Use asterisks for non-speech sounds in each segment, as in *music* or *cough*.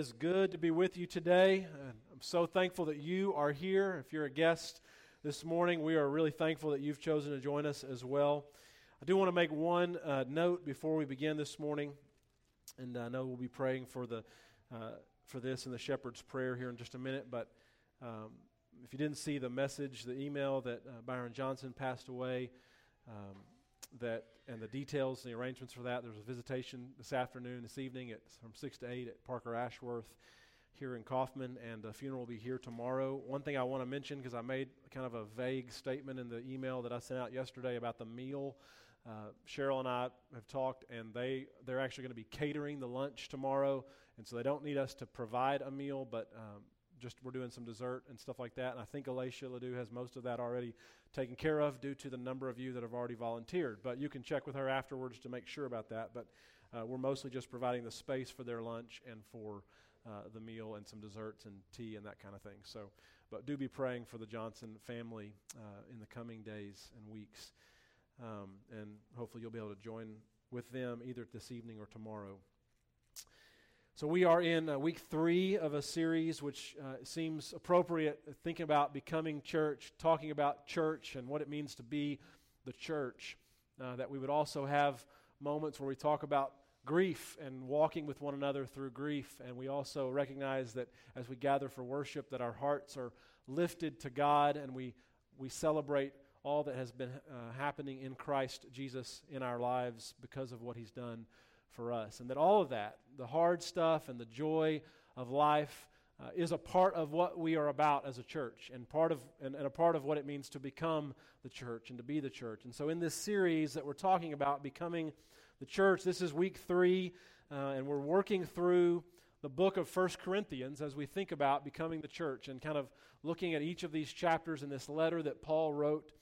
is good to be with you today. I'm so thankful that you are here. If you're a guest this morning, we are really thankful that you've chosen to join us as well. I do want to make one uh, note before we begin this morning, and I know we'll be praying for the uh, for this in the shepherd's prayer here in just a minute. But um, if you didn't see the message, the email that uh, Byron Johnson passed away. Um, that and the details, and the arrangements for that. There's a visitation this afternoon, this evening, at from six to eight at Parker Ashworth here in Kaufman, and the funeral will be here tomorrow. One thing I want to mention because I made kind of a vague statement in the email that I sent out yesterday about the meal. Uh, Cheryl and I have talked, and they they're actually going to be catering the lunch tomorrow, and so they don't need us to provide a meal, but um, just we're doing some dessert and stuff like that. And I think Alicia Ledoux has most of that already taken care of due to the number of you that have already volunteered. But you can check with her afterwards to make sure about that. But uh, we're mostly just providing the space for their lunch and for uh, the meal and some desserts and tea and that kind of thing. So, but do be praying for the Johnson family uh, in the coming days and weeks. Um, and hopefully you'll be able to join with them either this evening or tomorrow. So, we are in uh, week three of a series which uh, seems appropriate, uh, thinking about becoming church, talking about church and what it means to be the church. Uh, that we would also have moments where we talk about grief and walking with one another through grief. And we also recognize that as we gather for worship, that our hearts are lifted to God and we, we celebrate all that has been uh, happening in Christ Jesus in our lives because of what He's done for us. And that all of that, the hard stuff and the joy of life, uh, is a part of what we are about as a church and part of and, and, a part of what it means to become the church and to be the church and so in this series that we're talking about becoming the church this is week three uh, and we're working through the book of First corinthians as we think about becoming the church and kind of looking at each of these chapters in this letter that paul wrote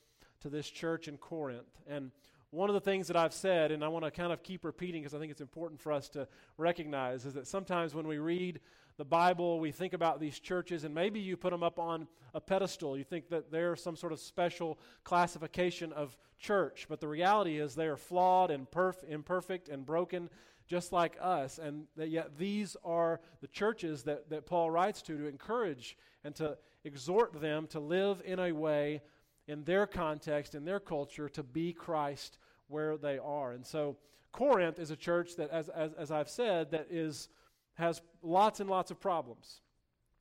to this church in corinth and one of the things that I've said, and I want to kind of keep repeating because I think it's important for us to recognize, is that sometimes when we read the Bible, we think about these churches, and maybe you put them up on a pedestal. You think that they're some sort of special classification of church. But the reality is they are flawed and perf- imperfect and broken, just like us. And that yet these are the churches that, that Paul writes to to encourage and to exhort them to live in a way in their context, in their culture, to be Christ where they are. And so Corinth is a church that, as, as, as I've said, that is, has lots and lots of problems.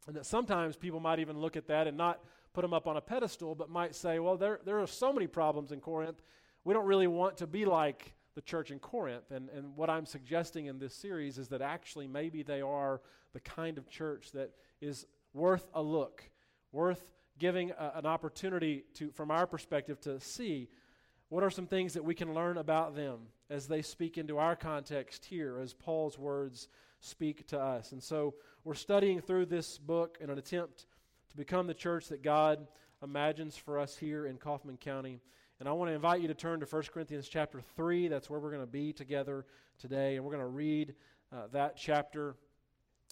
And that sometimes people might even look at that and not put them up on a pedestal, but might say, well, there, there are so many problems in Corinth. We don't really want to be like the church in Corinth. And, and what I'm suggesting in this series is that actually maybe they are the kind of church that is worth a look, worth giving a, an opportunity to, from our perspective, to see what are some things that we can learn about them as they speak into our context here, as Paul's words speak to us. And so we're studying through this book in an attempt to become the church that God imagines for us here in Kaufman County. And I want to invite you to turn to 1 Corinthians chapter 3. That's where we're going to be together today. And we're going to read uh, that chapter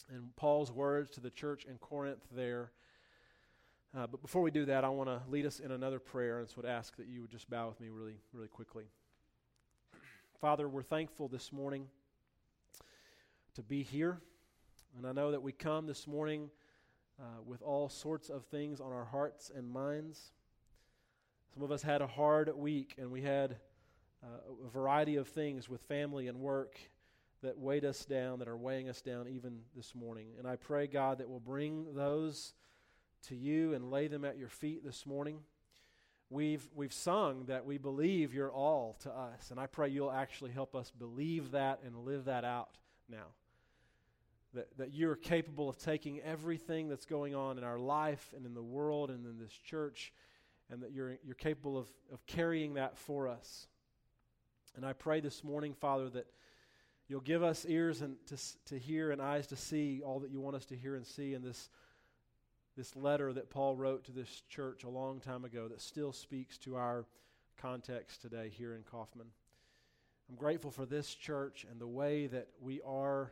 and Paul's words to the church in Corinth there. Uh, but before we do that, I want to lead us in another prayer, and so would ask that you would just bow with me really, really quickly. *clears throat* Father, we're thankful this morning to be here, and I know that we come this morning uh, with all sorts of things on our hearts and minds. Some of us had a hard week, and we had uh, a variety of things with family and work that weighed us down, that are weighing us down even this morning. And I pray, God, that we'll bring those to you and lay them at your feet this morning. We've, we've sung that we believe you're all to us, and I pray you'll actually help us believe that and live that out now. That, that you're capable of taking everything that's going on in our life and in the world and in this church, and that you're, you're capable of, of carrying that for us. And I pray this morning, Father, that you'll give us ears and to, to hear and eyes to see all that you want us to hear and see in this this letter that Paul wrote to this church a long time ago that still speaks to our context today here in Kaufman. I'm grateful for this church and the way that we are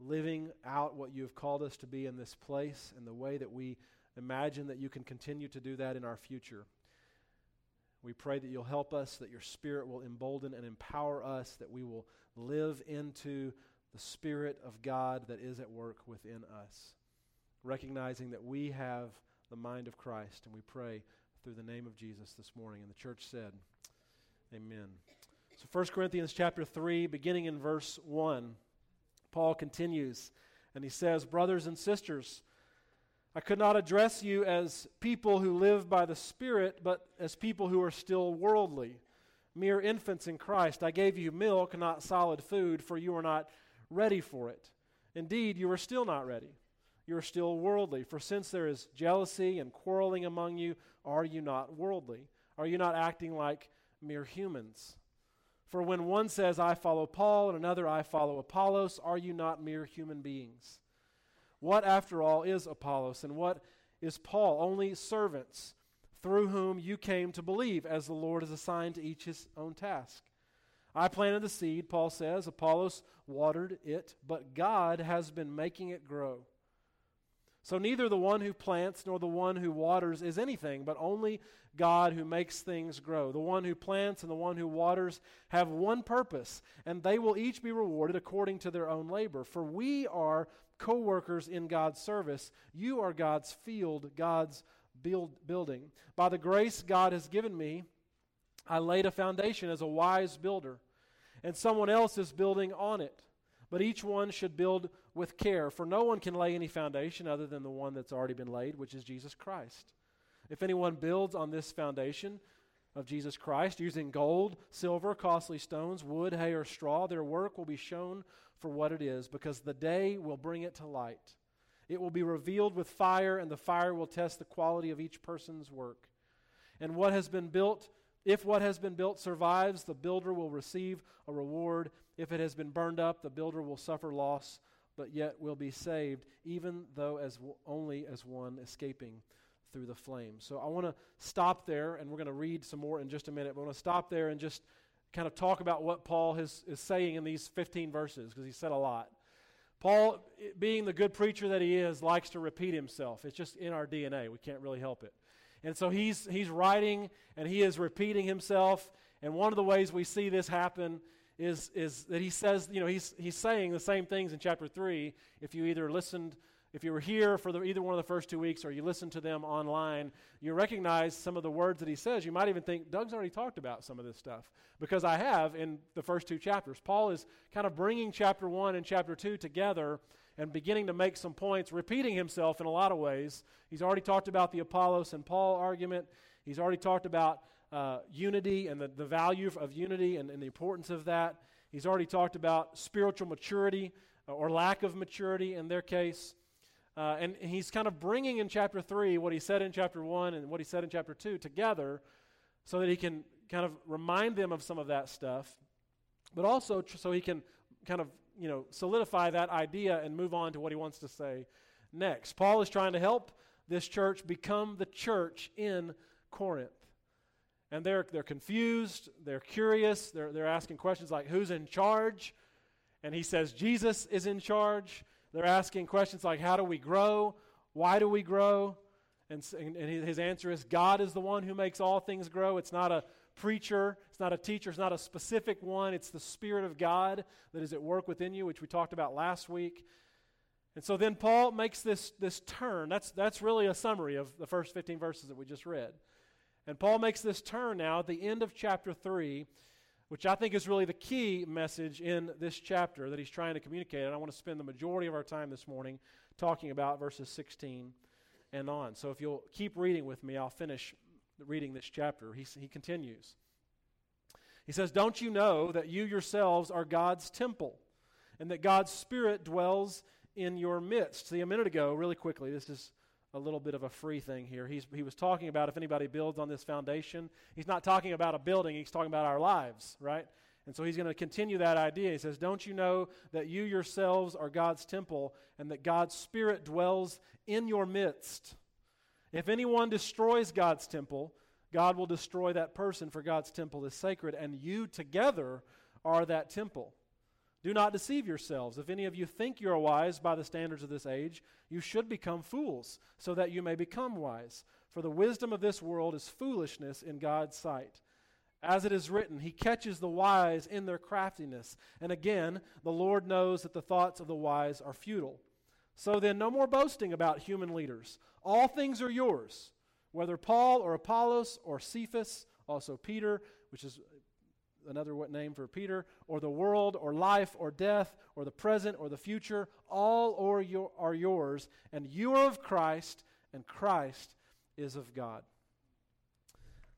living out what you have called us to be in this place and the way that we imagine that you can continue to do that in our future. We pray that you'll help us, that your Spirit will embolden and empower us, that we will live into the Spirit of God that is at work within us, recognizing that we have the mind of Christ, and we pray through the name of Jesus this morning. And the church said, Amen. So 1 Corinthians chapter 3, beginning in verse 1, Paul continues, and he says, Brothers and sisters, I could not address you as people who live by the Spirit, but as people who are still worldly, mere infants in Christ. I gave you milk, not solid food, for you are not ready for it. Indeed, you are still not ready. You are still worldly. For since there is jealousy and quarreling among you, are you not worldly? Are you not acting like mere humans? For when one says, I follow Paul, and another, I follow Apollos, are you not mere human beings? What, after all, is Apollos, and what is Paul? Only servants through whom you came to believe, as the Lord has assigned to each his own task. I planted the seed, Paul says, Apollos watered it, but God has been making it grow. So neither the one who plants nor the one who waters is anything, but only God who makes things grow. The one who plants and the one who waters have one purpose, and they will each be rewarded according to their own labor. For we are co workers in God's service. You are God's field, God's build, building. By the grace God has given me, I laid a foundation as a wise builder, and someone else is building on it. But each one should build with care, for no one can lay any foundation other than the one that's already been laid, which is Jesus Christ. If anyone builds on this foundation of Jesus Christ using gold, silver, costly stones, wood, hay, or straw, their work will be shown for what it is, because the day will bring it to light. It will be revealed with fire, and the fire will test the quality of each person's work. And what has been built, if what has been built survives, the builder will receive a reward. If it has been burned up, the builder will suffer loss, but yet will be saved, even though as w- only as one escaping through the flames. So I want to stop there, and we're going to read some more in just a minute. But I want to stop there and just kind of talk about what Paul has, is saying in these 15 verses, because he said a lot. Paul, being the good preacher that he is, likes to repeat himself. It's just in our DNA. We can't really help it. And so he's, he's writing and he is repeating himself. And one of the ways we see this happen is, is that he says, you know, he's, he's saying the same things in chapter 3. If you either listened if you were here for the, either one of the first two weeks or you listened to them online, you recognize some of the words that he says. You might even think, Doug's already talked about some of this stuff because I have in the first two chapters. Paul is kind of bringing chapter one and chapter two together and beginning to make some points, repeating himself in a lot of ways. He's already talked about the Apollos and Paul argument, he's already talked about uh, unity and the, the value of unity and, and the importance of that. He's already talked about spiritual maturity uh, or lack of maturity in their case. Uh, and he's kind of bringing in chapter 3 what he said in chapter 1 and what he said in chapter 2 together so that he can kind of remind them of some of that stuff, but also tr- so he can kind of, you know, solidify that idea and move on to what he wants to say next. Paul is trying to help this church become the church in Corinth. And they're, they're confused, they're curious, they're, they're asking questions like, who's in charge? And he says, Jesus is in charge. They're asking questions like, How do we grow? Why do we grow? And, and his answer is, God is the one who makes all things grow. It's not a preacher, it's not a teacher, it's not a specific one. It's the Spirit of God that is at work within you, which we talked about last week. And so then Paul makes this, this turn. That's, that's really a summary of the first 15 verses that we just read. And Paul makes this turn now at the end of chapter 3 which I think is really the key message in this chapter that he's trying to communicate. And I want to spend the majority of our time this morning talking about verses 16 and on. So if you'll keep reading with me, I'll finish reading this chapter. He, he continues. He says, Don't you know that you yourselves are God's temple and that God's Spirit dwells in your midst? See, a minute ago, really quickly, this is a little bit of a free thing here. He's, he was talking about if anybody builds on this foundation. He's not talking about a building, he's talking about our lives, right? And so he's going to continue that idea. He says, Don't you know that you yourselves are God's temple and that God's Spirit dwells in your midst? If anyone destroys God's temple, God will destroy that person, for God's temple is sacred, and you together are that temple. Do not deceive yourselves. If any of you think you are wise by the standards of this age, you should become fools, so that you may become wise. For the wisdom of this world is foolishness in God's sight. As it is written, He catches the wise in their craftiness. And again, the Lord knows that the thoughts of the wise are futile. So then, no more boasting about human leaders. All things are yours, whether Paul or Apollos or Cephas, also Peter, which is another what name for Peter, or the world, or life, or death, or the present, or the future, all or your, are yours, and you are of Christ, and Christ is of God.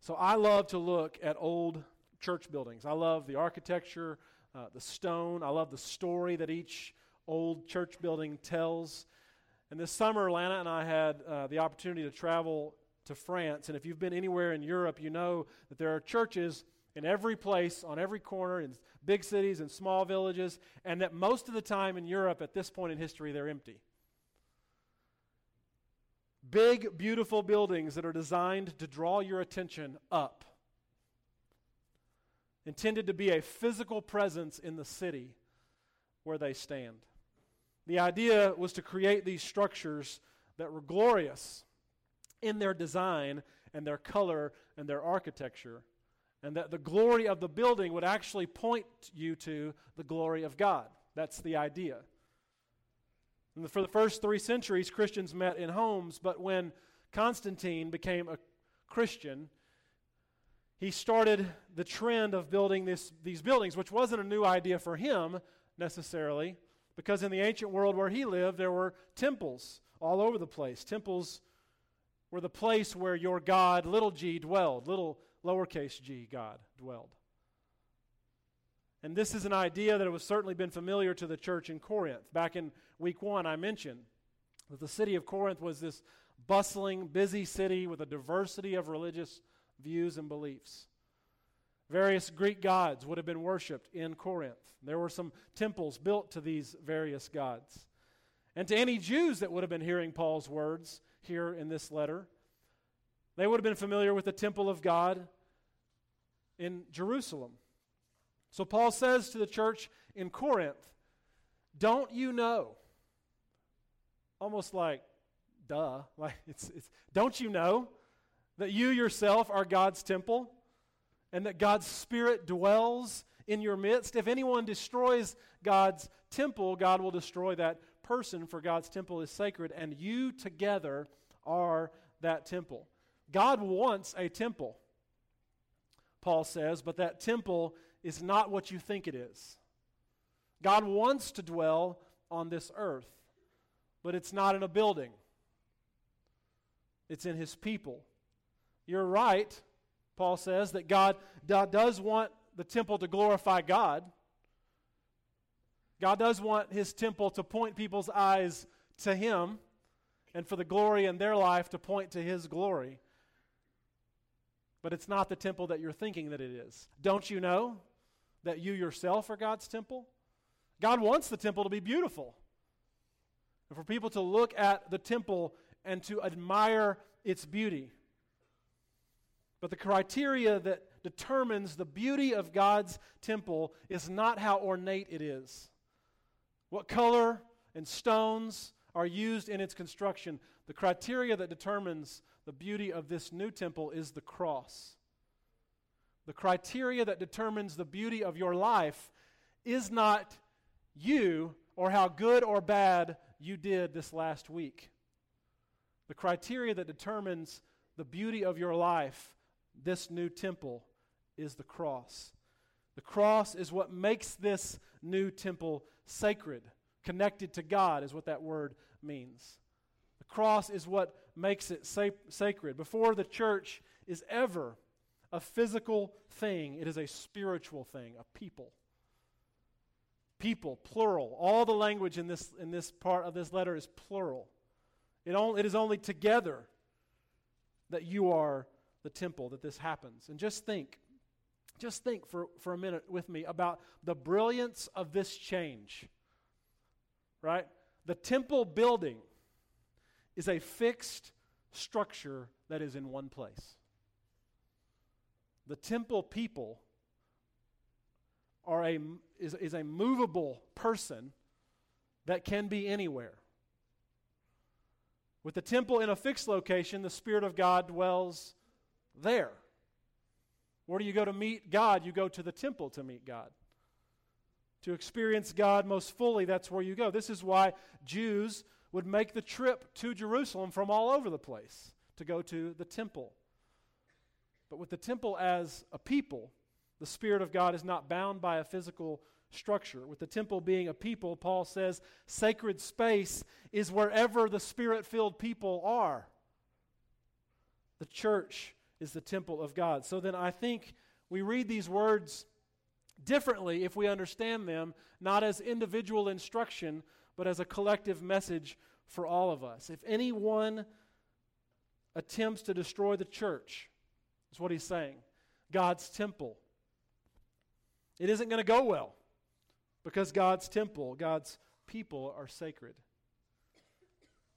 So I love to look at old church buildings. I love the architecture, uh, the stone. I love the story that each old church building tells. And this summer, Lana and I had uh, the opportunity to travel to France. And if you've been anywhere in Europe, you know that there are churches in every place, on every corner, in big cities and small villages, and that most of the time in Europe at this point in history, they're empty. Big, beautiful buildings that are designed to draw your attention up, intended to be a physical presence in the city where they stand. The idea was to create these structures that were glorious in their design and their color and their architecture and that the glory of the building would actually point you to the glory of God. That's the idea. And for the first three centuries, Christians met in homes, but when Constantine became a Christian, he started the trend of building this, these buildings, which wasn't a new idea for him necessarily, because in the ancient world where he lived, there were temples all over the place. Temples were the place where your God, little g, dwelled. Little lowercase g, God dwelled. And this is an idea that has certainly been familiar to the church in Corinth. Back in week one, I mentioned that the city of Corinth was this bustling, busy city with a diversity of religious views and beliefs. Various Greek gods would have been worshiped in Corinth. There were some temples built to these various gods. And to any Jews that would have been hearing Paul's words here in this letter, they would have been familiar with the temple of God in Jerusalem. So Paul says to the church in Corinth, Don't you know? Almost like, duh. *laughs* Like it's, it's don't you know that you yourself are God's temple and that God's Spirit dwells in your midst? If anyone destroys God's temple, God will destroy that person, for God's temple is sacred, and you together are that temple. God wants a temple, Paul says, but that temple is not what you think it is. God wants to dwell on this earth, but it's not in a building, it's in his people. You're right, Paul says, that God does want the temple to glorify God. God does want his temple to point people's eyes to him and for the glory in their life to point to his glory but it's not the temple that you're thinking that it is. Don't you know that you yourself are God's temple? God wants the temple to be beautiful. And for people to look at the temple and to admire its beauty. But the criteria that determines the beauty of God's temple is not how ornate it is. What color and stones are used in its construction. The criteria that determines the beauty of this new temple is the cross. The criteria that determines the beauty of your life is not you or how good or bad you did this last week. The criteria that determines the beauty of your life, this new temple, is the cross. The cross is what makes this new temple sacred, connected to God, is what that word means. The cross is what makes it sacred. Before the church is ever a physical thing, it is a spiritual thing, a people. People, plural. All the language in this, in this part of this letter is plural. It, only, it is only together that you are the temple that this happens. And just think, just think for, for a minute with me about the brilliance of this change. Right? The temple building is a fixed structure that is in one place. The temple people are a, is, is a movable person that can be anywhere. With the temple in a fixed location, the Spirit of God dwells there. Where do you go to meet God? You go to the temple to meet God. To experience God most fully, that's where you go. This is why Jews would make the trip to Jerusalem from all over the place to go to the temple. But with the temple as a people, the Spirit of God is not bound by a physical structure. With the temple being a people, Paul says sacred space is wherever the Spirit filled people are. The church is the temple of God. So then I think we read these words differently if we understand them, not as individual instruction, but as a collective message for all of us. If anyone attempts to destroy the church, is what he's saying, God's temple, it isn't going to go well because God's temple, God's people are sacred.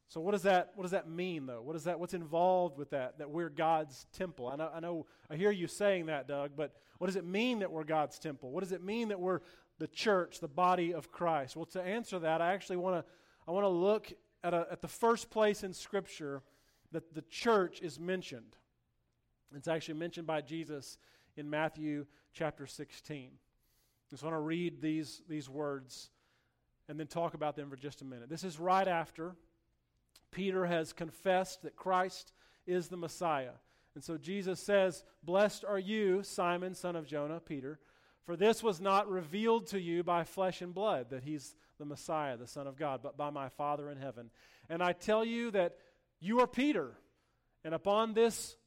So what does that what does that mean though? What is that what's involved with that that we're God's temple? I know I know I hear you saying that Doug, but what does it mean that we're God's temple? What does it mean that we're the church, the body of Christ? Well, to answer that, I actually want to I want to look at a, at the first place in scripture that the church is mentioned. It's actually mentioned by Jesus in Matthew chapter 16. I just want to read these, these words and then talk about them for just a minute. This is right after Peter has confessed that Christ is the Messiah. And so Jesus says, Blessed are you, Simon, son of Jonah, Peter, for this was not revealed to you by flesh and blood, that he's the Messiah, the Son of God, but by my Father in heaven. And I tell you that you are Peter, and upon this,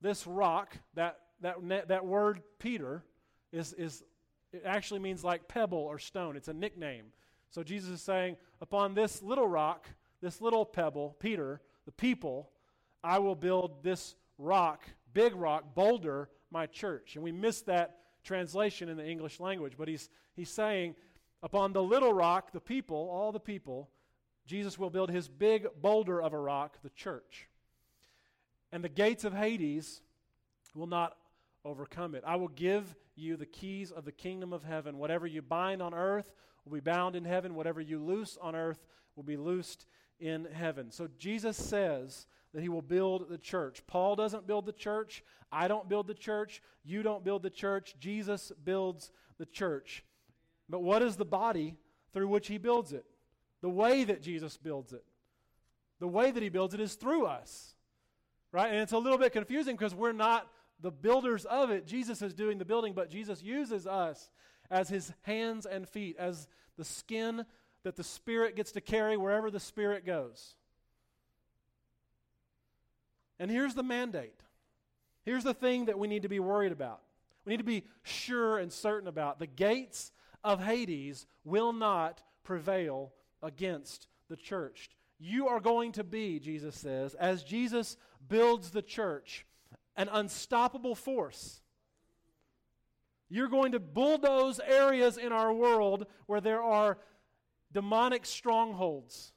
this rock, that, that, that word Peter is, is it actually means like pebble or stone. It's a nickname. So Jesus is saying, Upon this little rock, this little pebble, Peter, the people, I will build this rock, big rock, boulder, my church. And we miss that translation in the English language, but he's, he's saying, Upon the little rock, the people, all the people, Jesus will build his big boulder of a rock, the church. And the gates of Hades will not overcome it. I will give you the keys of the kingdom of heaven. Whatever you bind on earth will be bound in heaven. Whatever you loose on earth will be loosed in heaven. So Jesus says that he will build the church. Paul doesn't build the church. I don't build the church. You don't build the church. Jesus builds the church. But what is the body through which he builds it? The way that Jesus builds it. The way that he builds it is through us. Right? And it's a little bit confusing because we're not the builders of it. Jesus is doing the building, but Jesus uses us as his hands and feet, as the skin that the Spirit gets to carry wherever the Spirit goes. And here's the mandate. Here's the thing that we need to be worried about. We need to be sure and certain about. The gates of Hades will not prevail against the church. You are going to be, Jesus says, as Jesus builds the church, an unstoppable force. You're going to bulldoze areas in our world where there are demonic strongholds,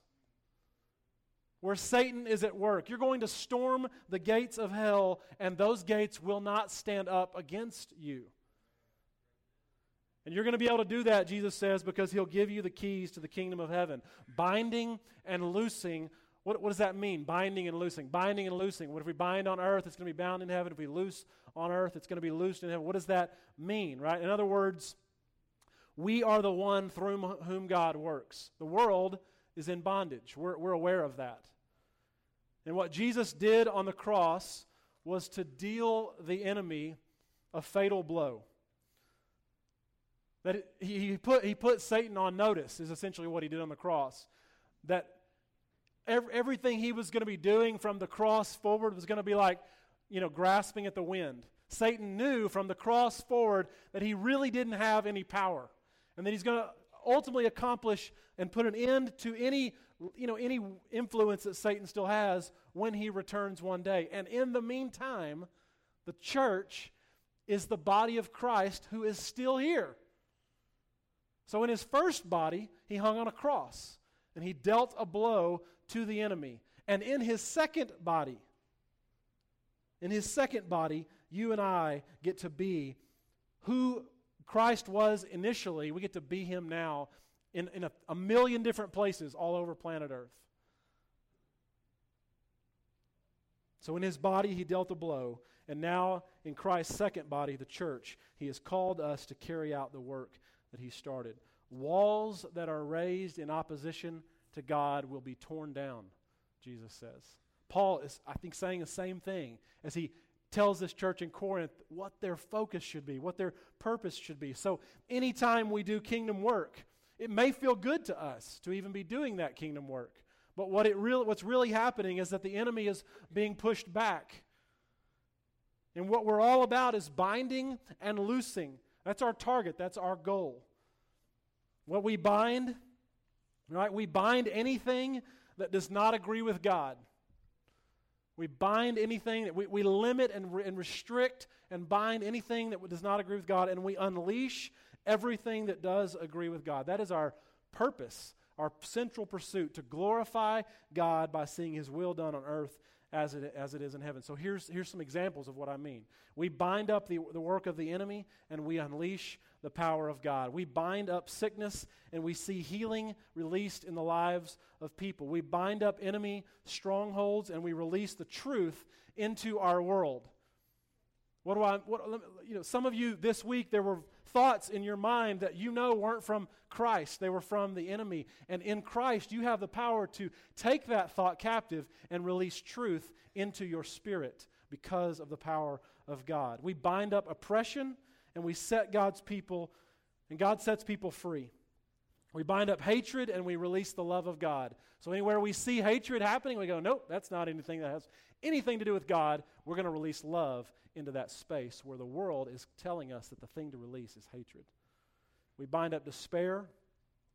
where Satan is at work. You're going to storm the gates of hell, and those gates will not stand up against you. And you're going to be able to do that, Jesus says, because he'll give you the keys to the kingdom of heaven. Binding and loosing. What, what does that mean? Binding and loosing. Binding and loosing. What if we bind on earth, it's going to be bound in heaven. If we loose on earth, it's going to be loosed in heaven. What does that mean, right? In other words, we are the one through whom God works. The world is in bondage. We're, we're aware of that. And what Jesus did on the cross was to deal the enemy a fatal blow. That he, put, he put Satan on notice, is essentially what he did on the cross. That every, everything he was going to be doing from the cross forward was going to be like, you know, grasping at the wind. Satan knew from the cross forward that he really didn't have any power and that he's going to ultimately accomplish and put an end to any you know any influence that Satan still has when he returns one day. And in the meantime, the church is the body of Christ who is still here. So in his first body, he hung on a cross and he dealt a blow to the enemy. And in his second body, in his second body, you and I get to be who Christ was initially. We get to be him now in, in a, a million different places all over planet Earth. So in his body, he dealt a blow. And now, in Christ's second body, the church, he has called us to carry out the work that he started. Walls that are raised in opposition to God will be torn down, Jesus says. Paul is, I think, saying the same thing as he tells this church in Corinth what their focus should be, what their purpose should be. So, anytime we do kingdom work, it may feel good to us to even be doing that kingdom work. But what it really, what's really happening is that the enemy is being pushed back. And what we're all about is binding and loosing. That's our target, that's our goal. What we bind, right? We bind anything that does not agree with God. We bind anything that we, we limit and, re, and restrict and bind anything that does not agree with God, and we unleash everything that does agree with God. That is our purpose, our central pursuit to glorify God by seeing His will done on earth as it, as it is in heaven. So here's, here's some examples of what I mean. We bind up the, the work of the enemy and we unleash the power of God. We bind up sickness and we see healing released in the lives of people. We bind up enemy strongholds and we release the truth into our world. What do I, what, you know, some of you this week, there were thoughts in your mind that you know weren't from Christ, they were from the enemy. And in Christ, you have the power to take that thought captive and release truth into your spirit because of the power of God. We bind up oppression and we set God's people, and God sets people free. We bind up hatred and we release the love of God. So anywhere we see hatred happening, we go, nope, that's not anything that has anything to do with God. We're going to release love into that space where the world is telling us that the thing to release is hatred. We bind up despair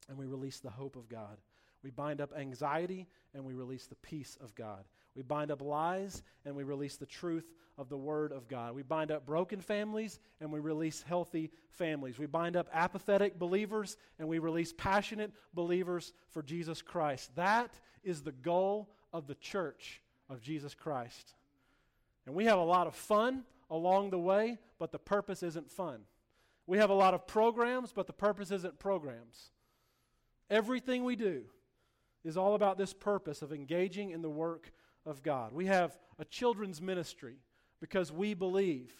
and we release the hope of God. We bind up anxiety and we release the peace of God. We bind up lies and we release the truth of the Word of God. We bind up broken families and we release healthy families. We bind up apathetic believers and we release passionate believers for Jesus Christ. That is the goal of the church of Jesus Christ. And we have a lot of fun along the way, but the purpose isn't fun. We have a lot of programs, but the purpose isn't programs. Everything we do is all about this purpose of engaging in the work of God. We have a children's ministry because we believe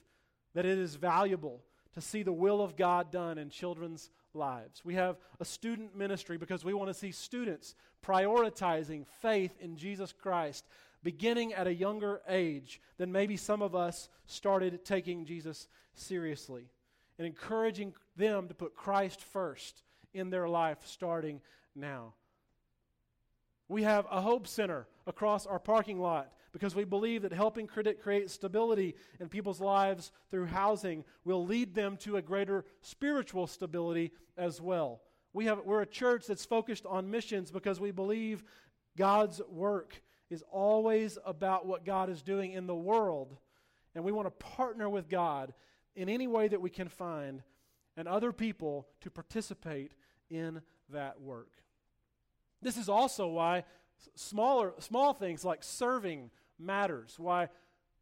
that it is valuable to see the will of God done in children's lives. We have a student ministry because we want to see students prioritizing faith in Jesus Christ beginning at a younger age than maybe some of us started taking Jesus seriously and encouraging them to put Christ first in their life starting now. We have a hope center across our parking lot because we believe that helping credit create stability in people's lives through housing will lead them to a greater spiritual stability as well. We have, we're a church that's focused on missions because we believe God's work is always about what God is doing in the world. And we want to partner with God in any way that we can find and other people to participate in that work. This is also why smaller small things like serving matters, why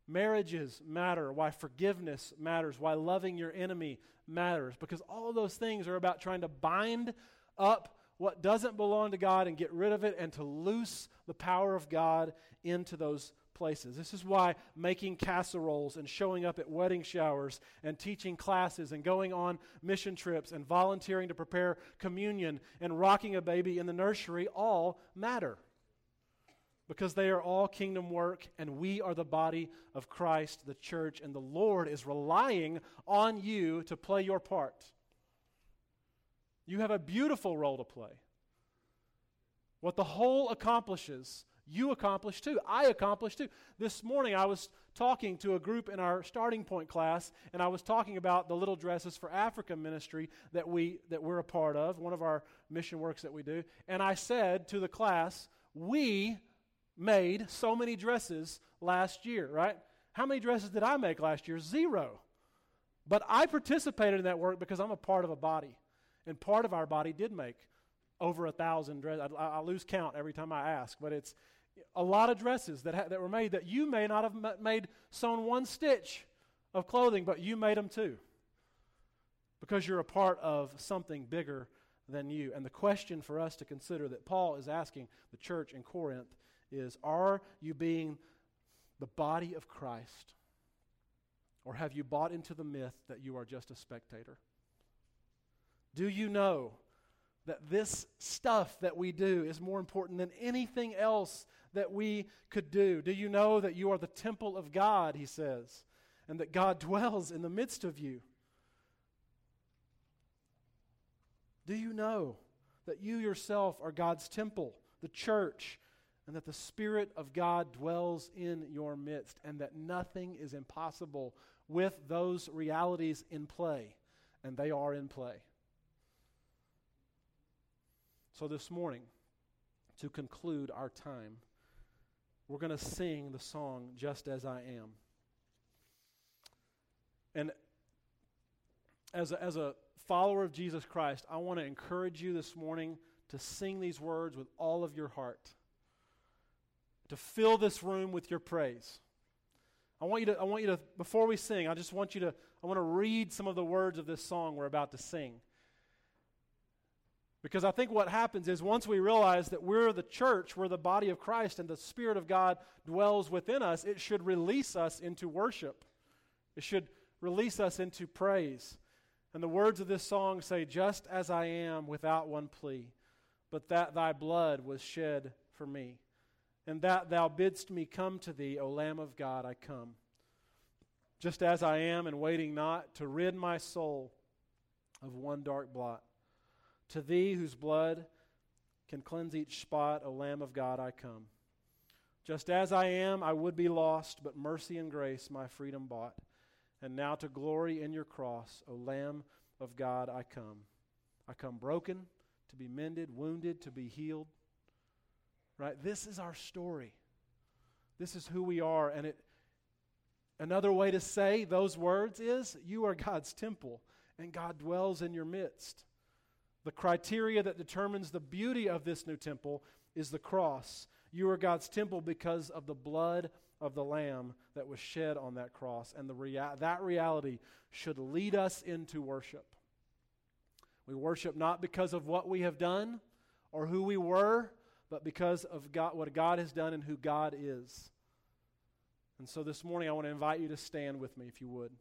marriages matter, why forgiveness matters, why loving your enemy matters because all those things are about trying to bind up what doesn't belong to God and get rid of it and to loose the power of God into those places. This is why making casseroles and showing up at wedding showers and teaching classes and going on mission trips and volunteering to prepare communion and rocking a baby in the nursery all matter. Because they are all kingdom work, and we are the body of Christ, the church, and the Lord is relying on you to play your part. You have a beautiful role to play. What the whole accomplishes, you accomplish too. I accomplish too. This morning I was talking to a group in our starting point class, and I was talking about the Little Dresses for Africa ministry that, we, that we're a part of, one of our mission works that we do. And I said to the class, We made so many dresses last year, right? How many dresses did I make last year? Zero. But I participated in that work because I'm a part of a body. And part of our body did make over a thousand dresses. I, I, lose count every time I ask, but it's a lot of dresses that, ha- that were made that you may not have made sewn one stitch of clothing, but you made them too. Because you're a part of something bigger than you. And the question for us to consider that Paul is asking the church in Corinth is Are you being the body of Christ? Or have you bought into the myth that you are just a spectator? Do you know that this stuff that we do is more important than anything else that we could do? Do you know that you are the temple of God, he says, and that God *laughs* dwells in the midst of you? Do you know that you yourself are God's temple, the church, and that the Spirit of God dwells in your midst, and that nothing is impossible with those realities in play? And they are in play. So, this morning, to conclude our time, we're going to sing the song Just As I Am. And as a, as a follower of Jesus Christ, I want to encourage you this morning to sing these words with all of your heart, to fill this room with your praise. I want you to, I want you to, before we sing, I just want you to, I want to read some of the words of this song we're about to sing. Because I think what happens is once we realize that we're the church, we're the body of Christ, and the Spirit of God dwells within us, it should release us into worship. It should release us into praise. And the words of this song say, Just as I am without one plea, but that thy blood was shed for me, and that thou bidst me come to thee, O Lamb of God, I come. Just as I am, and waiting not to rid my soul of one dark blot. To thee, whose blood can cleanse each spot, O Lamb of God, I come. Just as I am, I would be lost, but mercy and grace my freedom bought. And now to glory in your cross, O Lamb of God, I come. I come broken, to be mended, wounded, to be healed. Right? This is our story. This is who we are. And it another way to say those words is you are God's temple, and God dwells in your midst. The criteria that determines the beauty of this new temple is the cross. You are God's temple because of the blood of the Lamb that was shed on that cross. And the rea- that reality should lead us into worship. We worship not because of what we have done or who we were, but because of God, what God has done and who God is. And so this morning, I want to invite you to stand with me, if you would.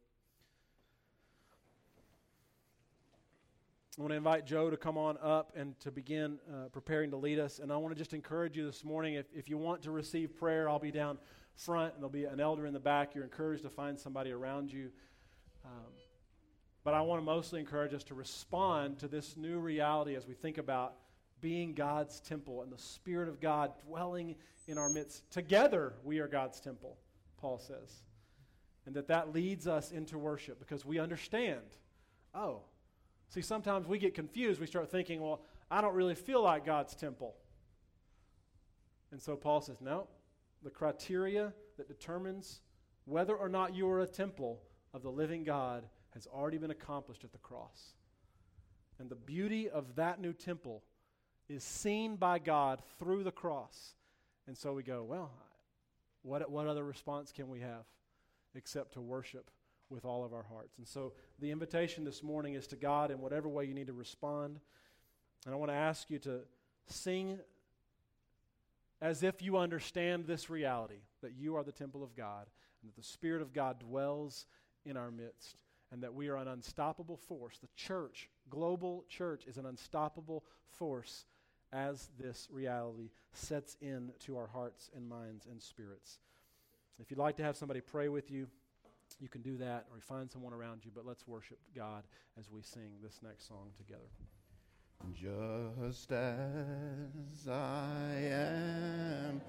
I want to invite Joe to come on up and to begin uh, preparing to lead us. And I want to just encourage you this morning if, if you want to receive prayer, I'll be down front and there'll be an elder in the back. You're encouraged to find somebody around you. Um, but I want to mostly encourage us to respond to this new reality as we think about being God's temple and the Spirit of God dwelling in our midst. Together, we are God's temple, Paul says. And that that leads us into worship because we understand, oh, See, sometimes we get confused. We start thinking, well, I don't really feel like God's temple. And so Paul says, no, the criteria that determines whether or not you are a temple of the living God has already been accomplished at the cross. And the beauty of that new temple is seen by God through the cross. And so we go, well, what, what other response can we have except to worship with all of our hearts. And so the invitation this morning is to God in whatever way you need to respond. And I want to ask you to sing as if you understand this reality that you are the temple of God and that the Spirit of God dwells in our midst and that we are an unstoppable force. The church, global church, is an unstoppable force as this reality sets into our hearts and minds and spirits. If you'd like to have somebody pray with you, you can do that or find someone around you, but let's worship God as we sing this next song together. Just as I am,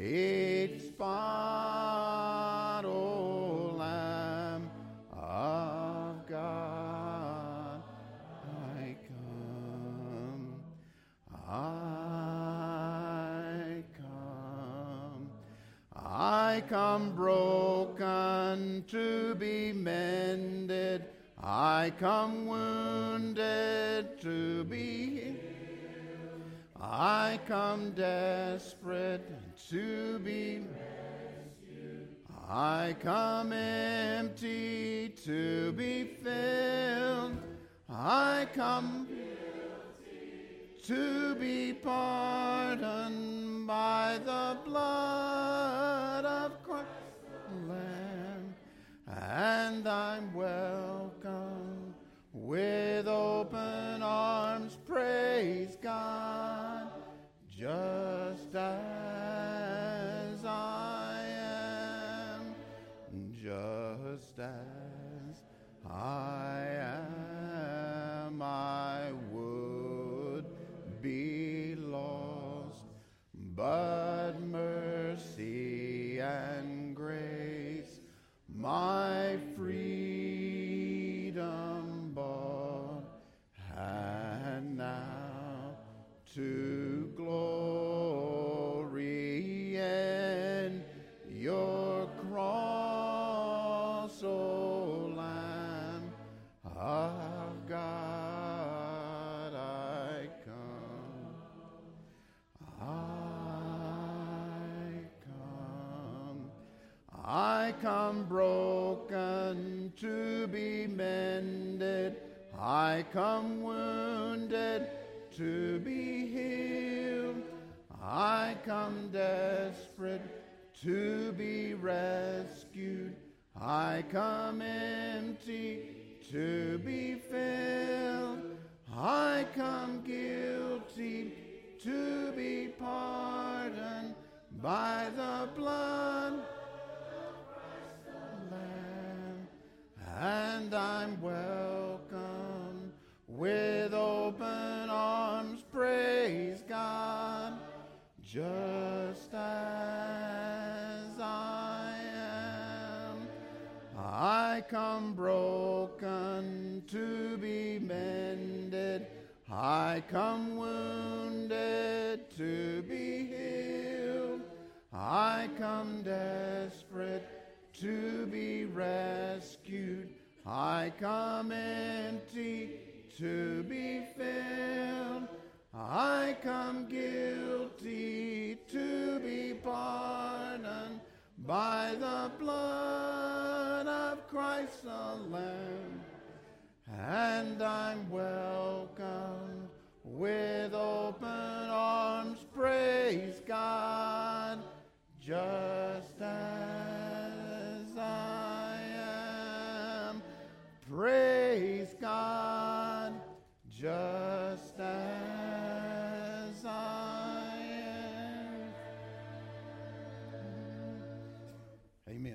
each spot, O Lamb of God, I come, I come, I come broken to be mended, I come wounded to be healed, I come desperate to be. I come empty to be filled. I come guilty to be pardoned by the blood of Christ Lamb, and I'm welcome with. Blood.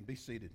Be seated.